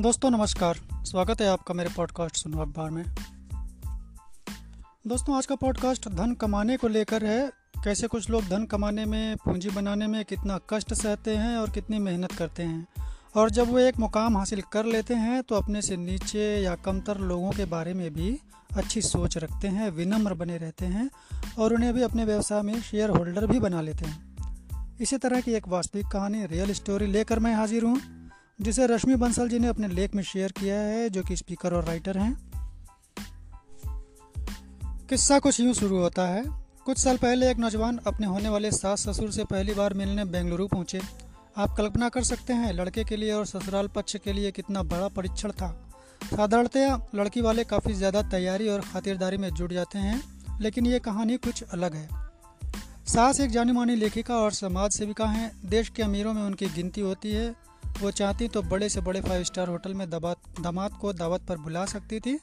दोस्तों, नमस्कार। स्वागत है आपका मेरे पॉडकास्ट सुनो अखबार में। दोस्तों, आज का पॉडकास्ट धन कमाने को लेकर है। कैसे कुछ लोग धन कमाने में, पूंजी बनाने में कितना कष्ट सहते हैं और कितनी मेहनत करते हैं। और जब वो एक मुकाम हासिल कर लेते हैं तो अपने से नीचे या कमतर लोगों के बारे में भी अच्छी सोच रखते हैं, विनम्र बने रहते हैं और उन्हें भी अपने व्यवसाय में शेयर होल्डर भी बना लेते हैं। इसी तरह की एक वास्तविक कहानी रियल स्टोरी लेकर मैं हाजिर हूँ। जिसे रश्मि बंसल जी ने अपने लेख में शेयर किया है, जो कि स्पीकर और राइटर हैं। किस्सा कुछ यूँ शुरू होता है। कुछ साल पहले एक नौजवान अपने होने वाले सास ससुर से पहली बार मिलने बेंगलुरु पहुँचे। आप कल्पना कर सकते हैं, लड़के के लिए और ससुराल पक्ष के लिए कितना बड़ा परीक्षण था। साधारणतया, लड़की वाले काफ़ी ज़्यादा तैयारी और खातिरदारी में जुट जाते हैं, लेकिन ये कहानी कुछ अलग है। सास एक जानी मानी लेखिका और समाज सेविका हैं। देश के अमीरों में उनकी गिनती होती है। वो चाहती तो बड़े से बड़े फाइव स्टार होटल में दबात दामाद को दावत पर बुला सकती थी,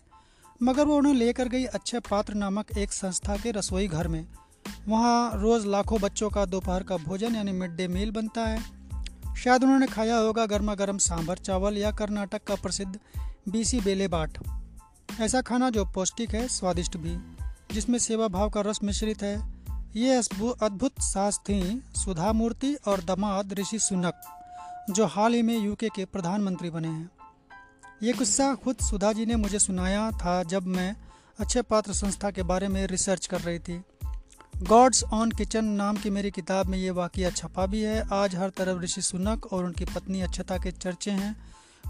मगर वो उन्हें लेकर गई अच्छे पात्र नामक एक संस्था के रसोई घर में। वहाँ रोज़ लाखों बच्चों का दोपहर का भोजन यानी मिड डे मील बनता है। शायद उन्होंने खाया होगा गर्मा गर्म सांभर चावल या कर्नाटक का प्रसिद्ध बीसी बेले बाट। ऐसा खाना जो पौष्टिक है, स्वादिष्ट भी, जिसमें सेवा भाव का रस मिश्रित है। ये अद्भुत सास थी सुधा मूर्ति और दमाद ऋषि सुनक। जो हाल ही में यूके के प्रधानमंत्री बने हैं। ये किस्सा खुद सुधा जी ने मुझे सुनाया था जब मैं अच्छे पात्र संस्था के बारे में रिसर्च कर रही थी। गॉड्स ऑन किचन नाम की मेरी किताब में ये वाक़ छपा भी है। आज हर तरफ़ ऋषि सुनक और उनकी पत्नी अच्छता के चर्चे हैं,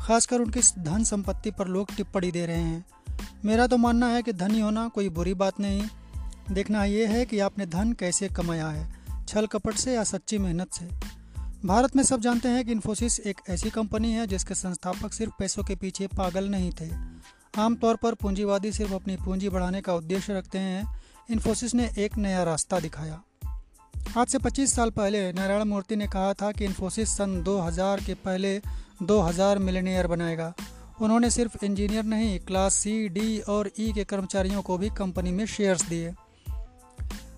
खासकर उनकी धन संपत्ति पर लोग टिप्पणी दे रहे हैं। मेरा तो मानना है कि धनी होना कोई बुरी बात नहीं। देखना यह है कि आपने धन कैसे कमाया है, छल कपट से या सच्ची मेहनत से। भारत में सब जानते हैं कि इन्फोसिस एक ऐसी कंपनी है जिसके संस्थापक सिर्फ़ पैसों के पीछे पागल नहीं थे। आमतौर पर पूंजीवादी सिर्फ़ अपनी पूंजी बढ़ाने का उद्देश्य रखते हैं। इन्फोसिस ने एक नया रास्ता दिखाया। आज से 25 साल पहले नारायण मूर्ति ने कहा था कि इन्फोसिस सन 2000 के पहले 2000 मिलीनियर बनाएगा। उन्होंने सिर्फ़ इंजीनियर नहीं, क्लास सी, डी और ई के कर्मचारियों को भी कंपनी में शेयर्स दिए।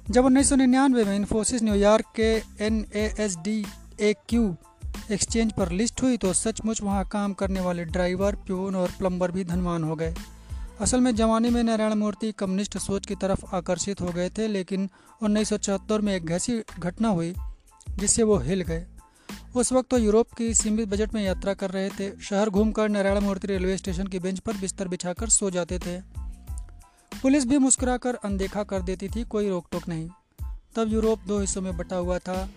जब उन्नीस सौ निन्यानवे में इन्फोसिस न्यूयॉर्क के एनएएसडी डी क्यू एक्सचेंज पर लिस्ट हुई तो सचमुच वहाँ काम करने वाले ड्राइवर, प्यून और प्लम्बर भी धनवान हो गए। असल में जवानी में नारायण मूर्ति कम्युनिस्ट सोच की तरफ़ आकर्षित हो गए थे, लेकिन उन्नीस सौ चौहत्तर में एक ऐसी घटना हुई, जिससे वो हिल गए। उस वक्त तो यूरोप की सीमित बजट में यात्रा कर रहे थे। शहर घूमकर नारायण मूर्ति रेलवे स्टेशन की बेंच पर बिस्तर बिछाकर सो जाते थे। पुलिस भी मुस्कुराकर अनदेखा कर देती थी, कोई रोक टोक नहीं। तब यूरोप दो हिस्सों में बटा हुआ था।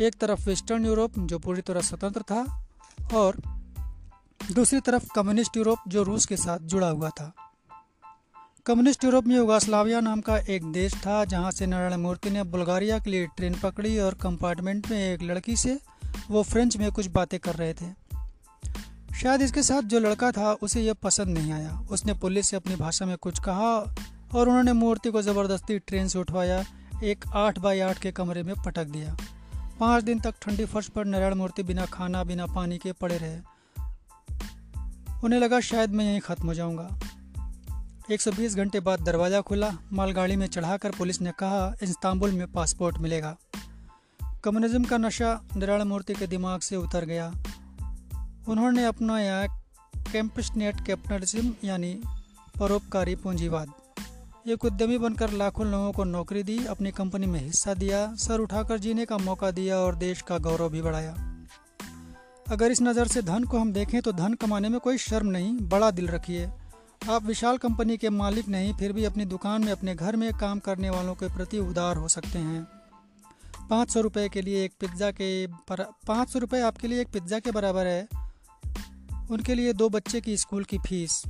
एक तरफ़ वेस्टर्न यूरोप, जो पूरी तरह स्वतंत्र था, और दूसरी तरफ़ कम्युनिस्ट यूरोप, जो रूस के साथ जुड़ा हुआ था। कम्युनिस्ट यूरोप में युगास्लाविया नाम का एक देश था, जहाँ से नारायण मूर्ति ने बुल्गारिया के लिए ट्रेन पकड़ी और कंपार्टमेंट में एक लड़की से, वो फ्रेंच में कुछ बातें कर रहे थे। शायद इसके साथ जो लड़का था, उसे यह पसंद नहीं आया। उसने पुलिस से अपनी भाषा में कुछ कहा, और उन्होंने मूर्ति को ज़बरदस्ती ट्रेन से उठवाया, एक आठ बाई आठ के कमरे में पटक दिया। पाँच दिन तक ठंडी फर्श पर नारायण मूर्ति बिना खाना, बिना पानी के पड़े रहे। उन्हें लगा शायद मैं यहीं ख़त्म हो जाऊँगा। 120 घंटे बाद दरवाज़ा खुला, मालगाड़ी में चढ़ाकर पुलिस ने कहा, इस्तांबुल में पासपोर्ट मिलेगा। कम्युनिज्म का नशा नारायण मूर्ति के दिमाग से उतर गया। उन्होंने अपना यहाँ कैंपसनेट कैपिटलिज्म यानी परोपकारी पूंजीवाद। एक उद्यमी बनकर लाखों लोगों को नौकरी दी, अपनी कंपनी में हिस्सा दिया, सर उठाकर जीने का मौका दिया और देश का गौरव भी बढ़ाया। अगर इस नज़र से धन को हम देखें तो धन कमाने में कोई शर्म नहीं, बड़ा दिल रखिए। आप विशाल कंपनी के मालिक नहीं, फिर भी अपनी दुकान में, अपने घर में काम करने वालों के प्रति उदार हो सकते हैं। पाँच सौ रुपये के लिए एक पिज़्ज़ा के पाँच सौ रुपये आपके लिए एक पिज़्ज़ा के बराबर है। उनके लिए दो बच्चे की स्कूल की फ़ीस।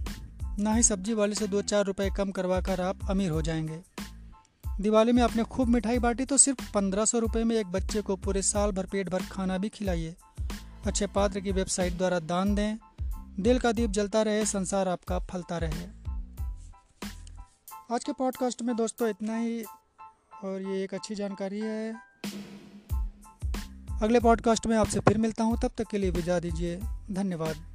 ना ही सब्ज़ी वाले से दो चार रुपए कम करवा कर आप अमीर हो जाएँगे। दिवाली में आपने खूब मिठाई बांटी तो सिर्फ़ पंद्रह सौ रुपये में एक बच्चे को पूरे साल भर पेट भर खाना भी खिलाइए। अच्छे पात्र की वेबसाइट द्वारा दान दें। दिल का दीप जलता रहे, संसार आपका फलता रहे। आज के पॉडकास्ट में दोस्तों इतना ही, और ये एक अच्छी जानकारी है। अगले पॉडकास्ट में आपसे फिर मिलता हूँ, तब तक के लिए विजा दीजिए। धन्यवाद।